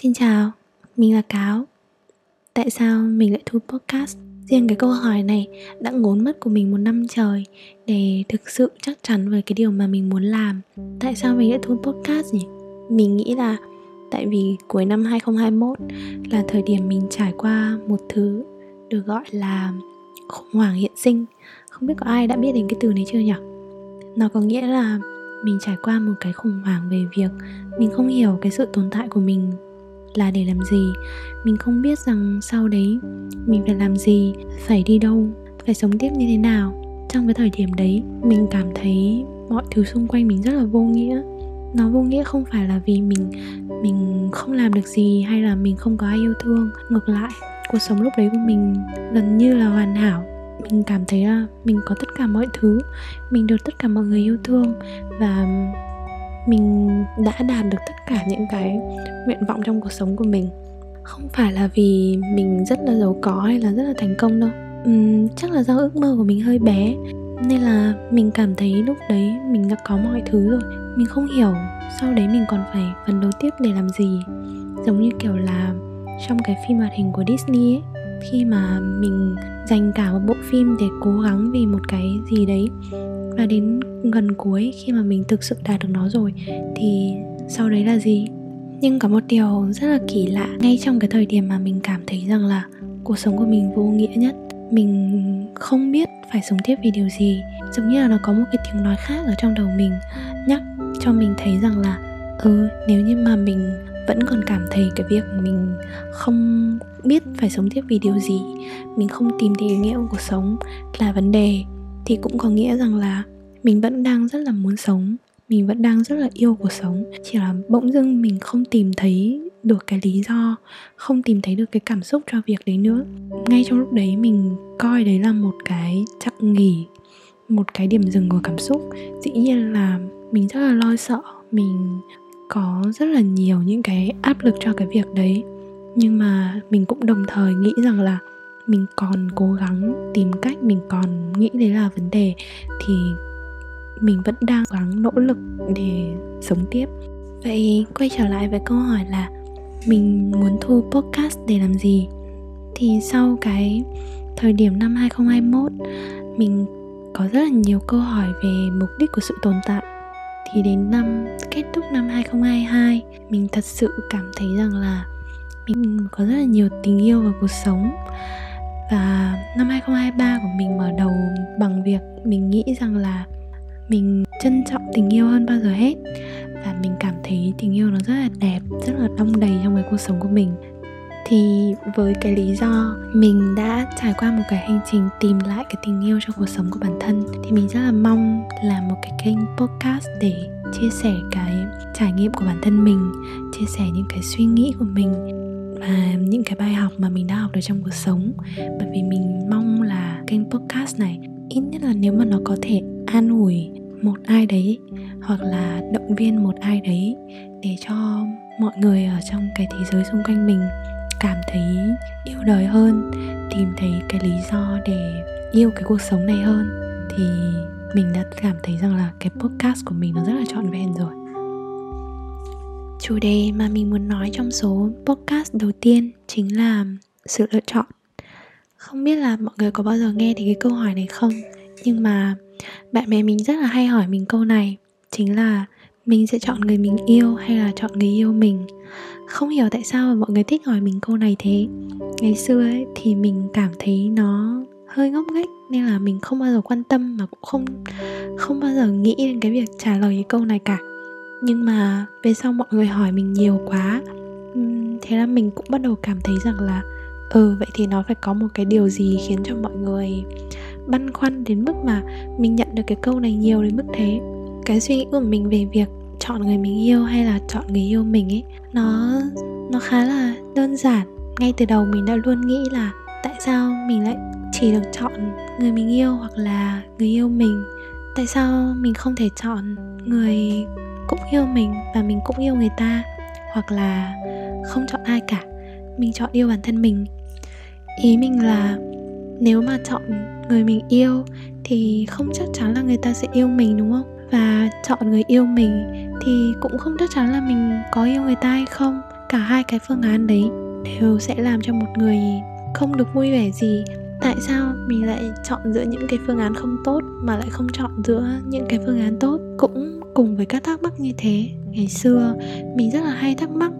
Xin chào, mình là Cáo Tại sao mình lại thu podcast? Riêng cái câu hỏi này đã ngốn mất của mình một năm trời Để thực sự chắc chắn về cái điều mà mình muốn làm Tại sao mình lại thu podcast nhỉ? Mình nghĩ là tại vì cuối năm 2021 là thời điểm mình trải qua một thứ được gọi là khủng hoảng hiện sinh Không biết có ai đã biết đến cái từ này chưa nhỉ? Nó có nghĩa là mình trải qua một cái khủng hoảng về việc mình không hiểu cái sự tồn tại của mình là để làm gì? Mình không biết rằng sau đấy mình phải làm gì, phải đi đâu, phải sống tiếp như thế nào. Trong cái thời điểm đấy, mình cảm thấy mọi thứ xung quanh mình rất là vô nghĩa. Nó vô nghĩa không phải là vì mình mình không làm được gì hay là mình không có ai yêu thương. Ngược lại, cuộc sống lúc đấy của mình gần như là hoàn hảo. Mình cảm thấy là mình có tất cả mọi thứ, mình được tất cả mọi người yêu thương và mình đã đạt được tất cả những cái nguyện vọng trong cuộc sống của mình. Không phải là vì mình rất là giàu có hay là rất là thành công đâu. Uhm, chắc là do ước mơ của mình hơi bé. Nên là mình cảm thấy lúc đấy mình đã có mọi thứ rồi. Mình không hiểu sau đấy mình còn phải phấn đấu tiếp để làm gì. Giống như kiểu là trong cái phim hoạt hình của Disney ấy khi mà mình dành cả một bộ phim để cố gắng vì một cái gì đấy và đến gần cuối khi mà mình thực sự đạt được nó rồi. Thì sau đấy là gì? Nhưng có một điều rất là kỳ lạ. Ngay trong cái thời điểm mà mình cảm thấy rằng là cuộc sống của mình vô nghĩa nhất, mình không biết phải sống tiếp vì điều gì. Giống như là nó có một cái tiếng nói khác ở trong đầu mình, nhắc cho mình thấy rằng là ừ nếu như mà mình vẫn còn cảm thấy cái việc mình không biết phải sống tiếp vì điều gì, mình không tìm thấy ý nghĩa của cuộc sống là vấn đề thì cũng có nghĩa rằng là mình vẫn đang rất là muốn sống, mình vẫn đang rất là yêu cuộc sống. Chỉ là bỗng dưng mình không tìm thấy được cái lý do, không tìm thấy được cái cảm xúc cho việc đấy nữa. Ngay trong lúc đấy mình coi đấy là một cái chặng nghỉ, một cái điểm dừng của cảm xúc. Dĩ nhiên là mình rất là lo sợ, mình có rất là nhiều những cái áp lực cho cái việc đấy. Nhưng mà mình cũng đồng thời nghĩ rằng là mình còn cố gắng tìm cách, mình còn nghĩ đấy là vấn đề, thì mình vẫn đang gắng nỗ lực để sống tiếp. Vậy quay trở lại với câu hỏi là mình muốn thu podcast để làm gì? Thì sau cái thời điểm năm 2021 mình có rất là nhiều câu hỏi về mục đích của sự tồn tại. Thì đến năm, kết thúc năm 2022 mình thật sự cảm thấy rằng là mình có rất là nhiều tình yêu vào cuộc sống và năm 2023 của mình mở đầu bằng việc mình nghĩ rằng là mình trân trọng tình yêu hơn bao giờ hết. Và mình cảm thấy tình yêu nó rất là đẹp, rất là đong đầy trong cái cuộc sống của mình. Thì với cái lý do mình đã trải qua một cái hành trình tìm lại cái tình yêu trong cuộc sống của bản thân, thì mình rất là mong làm một cái kênh podcast để chia sẻ cái trải nghiệm của bản thân mình, chia sẻ những cái suy nghĩ của mình và những cái bài học mà mình đã học được trong cuộc sống. Bởi vì mình mong là kênh podcast này ít nhất là nếu mà nó có thể an ủi một ai đấy hoặc là động viên một ai đấy để cho mọi người ở trong cái thế giới xung quanh mình cảm thấy yêu đời hơn, tìm thấy cái lý do để yêu cái cuộc sống này hơn, thì mình đã cảm thấy rằng là cái podcast của mình nó rất là trọn vẹn rồi chủ đề mà mình muốn nói trong số podcast đầu tiên chính là sự lựa chọn. Không biết là mọi người có bao giờ nghe thì cái câu hỏi này không? Nhưng mà bạn bè mình rất là hay hỏi mình câu này, chính là mình sẽ chọn người mình yêu hay là chọn người yêu mình? Không hiểu tại sao mà mọi người thích hỏi mình câu này thế. Ngày xưa ấy thì mình cảm thấy nó hơi ngốc nghếch, nên là mình không bao giờ quan tâm mà cũng không không bao giờ nghĩ đến cái việc trả lời cái câu này cả nhưng mà về sau mọi người hỏi mình nhiều quá thế là mình cũng bắt đầu cảm thấy rằng là ừ vậy thì nó phải có một cái điều gì khiến cho mọi người băn khoăn đến mức mà mình nhận được cái câu này nhiều đến mức thế? Cái suy nghĩ của mình về việc chọn người mình yêu hay là chọn người yêu mình ấy, nó nó khá là đơn giản. Ngay từ đầu mình đã luôn nghĩ là tại sao mình lại chỉ được chọn người mình yêu hoặc là người yêu mình? Tại sao mình không thể chọn người cũng yêu mình và mình cũng yêu người ta, hoặc là không chọn ai cả, mình chọn yêu bản thân mình. Ý mình là nếu mà chọn người mình yêu thì không chắc chắn là người ta sẽ yêu mình, đúng không? Và chọn người yêu mình thì cũng không chắc chắn là mình có yêu người ta hay không. Cả hai cái phương án đấy đều sẽ làm cho một người không được vui vẻ gì tại sao mình lại chọn giữa những cái phương án không tốt mà lại không chọn giữa những cái phương án tốt? Cũng cùng với các thắc mắc như thế. Ngày xưa mình rất là hay thắc mắc.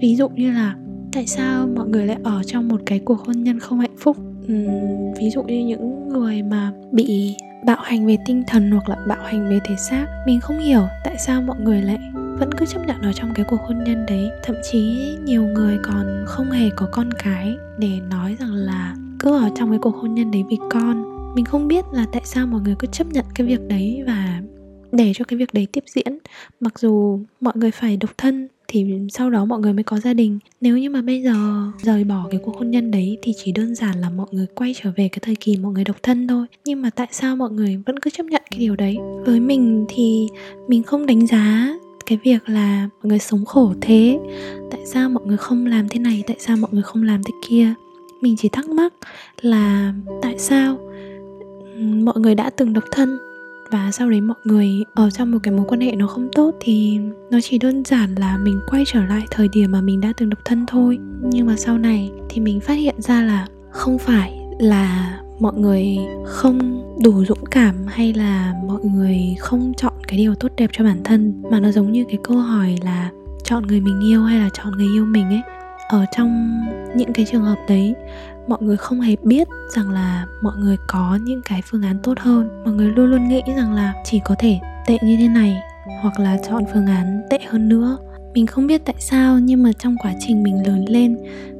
Ví dụ như là tại sao mọi người lại ở trong một cái cuộc hôn nhân không hạnh phúc? Uhm, ví dụ như những người mà bị bạo hành về tinh thần hoặc là bạo hành về thể xác mình không hiểu tại sao mọi người lại vẫn cứ chấp nhận ở trong cái cuộc hôn nhân đấy. Thậm chí nhiều người còn không hề có con cái để nói rằng là cứ ở trong cái cuộc hôn nhân đấy vì con. Mình không biết là tại sao mọi người cứ chấp nhận cái việc đấy và để cho cái việc đấy tiếp diễn. Mặc dù mọi người phải độc thân thì sau đó mọi người mới có gia đình. Nếu như mà bây giờ rời bỏ cái cuộc hôn nhân đấy thì chỉ đơn giản là mọi người quay trở về cái thời kỳ mọi người độc thân thôi. Nhưng mà tại sao mọi người vẫn cứ chấp nhận cái điều đấy? Với mình thì mình không đánh giá cái việc là mọi người sống khổ thế. Tại sao mọi người không làm thế này? Tại sao mọi người không làm thế kia? Mình chỉ thắc mắc là tại sao mọi người đã từng độc thân và sau đấy mọi người ở trong một cái mối quan hệ nó không tốt thì nó chỉ đơn giản là mình quay trở lại thời điểm mà mình đã từng độc thân thôi. Nhưng mà sau này thì mình phát hiện ra là không phải là mọi người không đủ dũng cảm hay là mọi người không chọn cái điều tốt đẹp cho bản thân, mà nó giống như cái câu hỏi là chọn người mình yêu hay là chọn người yêu mình ấy ở trong những cái trường hợp đấy, mọi người không hề biết rằng là mọi người có những cái phương án tốt hơn. Mọi người luôn luôn nghĩ rằng là chỉ có thể tệ như thế này hoặc là chọn phương án tệ hơn nữa. Mình không biết tại sao nhưng mà trong quá trình mình lớn lên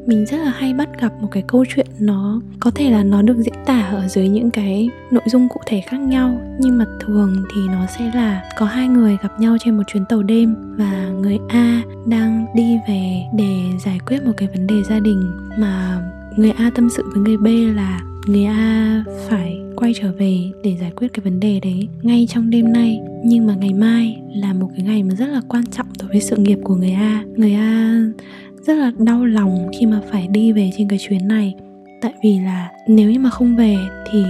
mình rất là hay bắt gặp một cái câu chuyện nó có thể là nó được diễn tả ở dưới những cái nội dung cụ thể khác nhau, nhưng mà thường thì nó sẽ là có hai người gặp nhau trên một chuyến tàu đêm và người A đang đi về để giải quyết một cái vấn đề gia đình, mà người A tâm sự với người B là người A phải quay trở về để giải quyết cái vấn đề đấy ngay trong đêm nay. Nhưng mà ngày mai là một cái ngày mà rất là quan trọng đối với sự nghiệp của người A. Người A rất là đau lòng khi mà phải đi về trên cái chuyến này. Tại vì là nếu như mà không về thì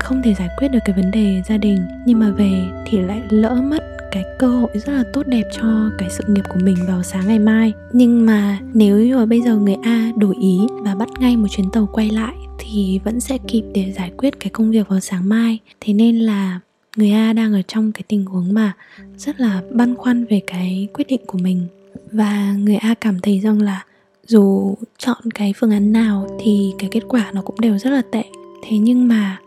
không thể giải quyết được cái vấn đề gia đình. Nhưng mà về thì lại lỡ mất cái cơ hội rất là tốt đẹp cho cái sự nghiệp của mình vào sáng ngày mai. Nhưng mà nếu như mà bây giờ người A đổi ý và bắt ngay một chuyến tàu quay lại thì vẫn sẽ kịp để giải quyết cái công việc vào sáng mai. Thế nên là người A đang ở trong cái tình huống mà rất là băn khoăn về cái quyết định của mình và người A cảm thấy rằng là dù chọn cái phương án nào thì cái kết quả nó cũng đều rất là tệ. Thế nhưng mà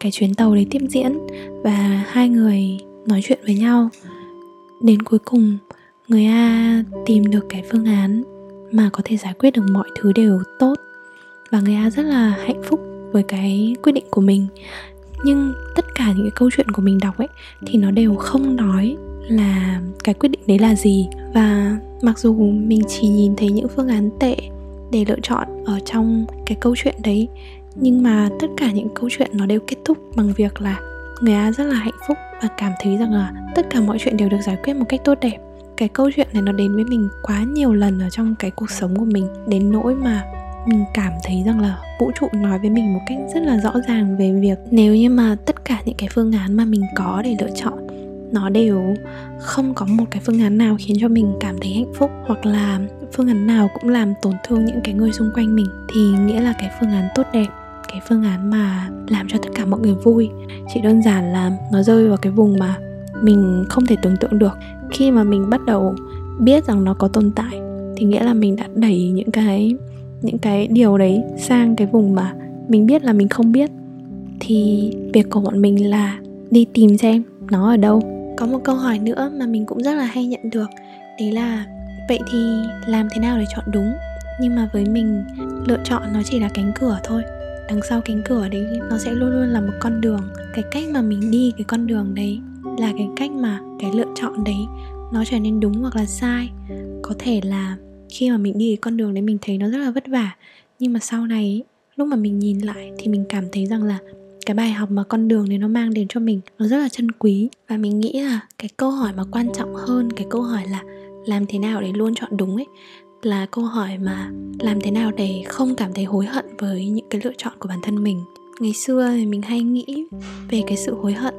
cái chuyến tàu đấy tiếp diễn và hai người nói chuyện với nhau, đến cuối cùng người a tìm được cái phương án mà có thể giải quyết được mọi thứ đều tốt. Và người a rất là hạnh phúc với cái quyết định của mình nhưng tất cả những cái câu chuyện của mình đọc ấy, thì nó đều không nói là cái quyết định đấy là gì. Và mặc dù mình chỉ nhìn thấy những phương án tệ để lựa chọn ở trong cái câu chuyện đấy, nhưng mà tất cả những câu chuyện nó đều kết thúc bằng việc là người A rất là hạnh phúc và cảm thấy rằng là tất cả mọi chuyện đều được giải quyết một cách tốt đẹp. Cái câu chuyện này nó đến với mình quá nhiều lần ở trong cái cuộc sống của mình, đến nỗi mà mình cảm thấy rằng là vũ trụ nói với mình một cách rất là rõ ràng về việc nếu như mà tất cả những cái phương án mà mình có để lựa chọn, nó đều không có một cái phương án nào khiến cho mình cảm thấy hạnh phúc hoặc là phương án nào cũng làm tổn thương những cái người xung quanh mình, thì nghĩa là cái phương án tốt đẹp, cái phương án mà làm cho tất cả mọi người vui. Chỉ đơn giản là nó rơi vào cái vùng mà mình không thể tưởng tượng được. Khi mà mình bắt đầu biết rằng nó có tồn tại, thì nghĩa là mình đã đẩy những cái những cái điều đấy sang cái vùng mà mình biết là mình không biết. Thì việc của bọn mình là đi tìm xem nó ở đâu. Có một câu hỏi nữa mà mình cũng rất là hay nhận được, đấy là vậy thì làm thế nào để chọn đúng? Nhưng mà với mình, lựa chọn nó chỉ là cánh cửa thôi. Đằng sau cánh cửa đấy nó sẽ luôn luôn là một con đường. Cái cách mà mình đi cái con đường đấy là cái cách mà cái lựa chọn đấy nó trở nên đúng hoặc là sai. Có thể là khi mà mình đi cái con đường đấy mình thấy nó rất là vất vả. Nhưng mà sau này lúc mà mình nhìn lại thì mình cảm thấy rằng là cái bài học mà con đường này nó mang đến cho mình nó rất là chân quý. Và mình nghĩ là cái câu hỏi mà quan trọng hơn cái câu hỏi là làm thế nào để luôn chọn đúng ấy, là câu hỏi mà làm thế nào để không cảm thấy hối hận với những cái lựa chọn của bản thân mình. Ngày xưa thì mình hay nghĩ về cái sự hối hận.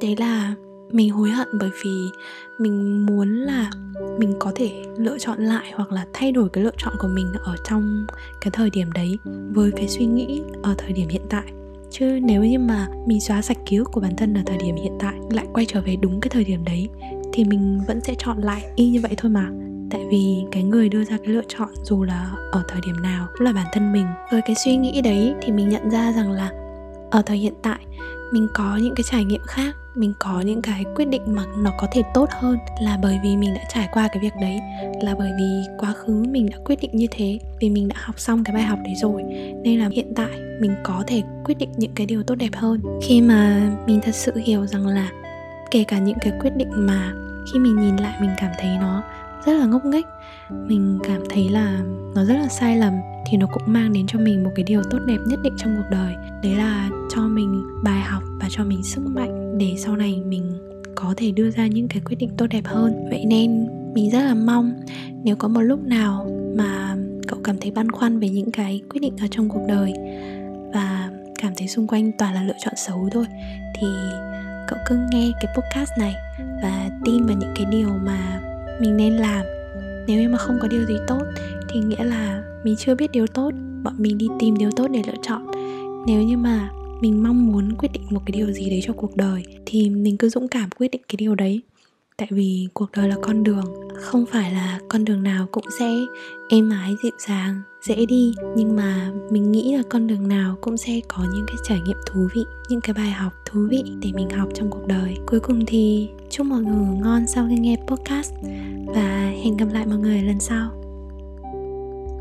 Đấy là mình hối hận bởi vì mình muốn là mình có thể lựa chọn lại hoặc là thay đổi cái lựa chọn của mình ở trong cái thời điểm đấy với cái suy nghĩ ở thời điểm hiện tại. Chứ nếu như mà mình xóa sạch ký ức của bản thân ở thời điểm hiện tại, lại quay trở về đúng cái thời điểm đấy, thì mình vẫn sẽ chọn lại y như vậy thôi mà. Tại vì cái người đưa ra cái lựa chọn dù là ở thời điểm nào cũng là bản thân mình. Với cái suy nghĩ đấy thì mình nhận ra rằng là ở thời hiện tại, mình có những cái trải nghiệm khác mình có những cái quyết định mà nó có thể tốt hơn là bởi vì mình đã trải qua cái việc đấy, là bởi vì quá khứ mình đã quyết định như thế, vì mình đã học xong cái bài học đấy rồi. Nên là hiện tại mình có thể quyết định những cái điều tốt đẹp hơn. Khi mà mình thật sự hiểu rằng là kể cả những cái quyết định mà khi mình nhìn lại mình cảm thấy nó rất là ngốc nghếch, mình cảm thấy là nó rất là sai lầm, thì nó cũng mang đến cho mình một cái điều tốt đẹp nhất định trong cuộc đời. Đấy là cho mình bài học và cho mình sức mạnh để sau này mình có thể đưa ra những cái quyết định tốt đẹp hơn. Vậy nên mình rất là mong nếu có một lúc nào mà cậu cảm thấy băn khoăn về những cái quyết định ở trong cuộc đời và cảm thấy xung quanh toàn là lựa chọn xấu thôi, thì cậu cứ nghe cái podcast này và tin vào những cái điều mà mình nên làm. Nếu như mà không có điều gì tốt thì nghĩa là mình chưa biết điều tốt, bọn mình đi tìm điều tốt để lựa chọn. Nếu như mà mình mong muốn quyết định một cái điều gì đấy cho cuộc đời, thì mình cứ dũng cảm quyết định cái điều đấy. Tại vì cuộc đời là con đường, không phải là con đường nào cũng sẽ êm ái, dịu dàng, dễ đi. Nhưng mà mình nghĩ là con đường nào cũng sẽ có những cái trải nghiệm thú vị, những cái bài học thú vị để mình học trong cuộc đời. Cuối cùng thì chúc mọi người ngon sau khi nghe podcast và hẹn gặp lại mọi người lần sau.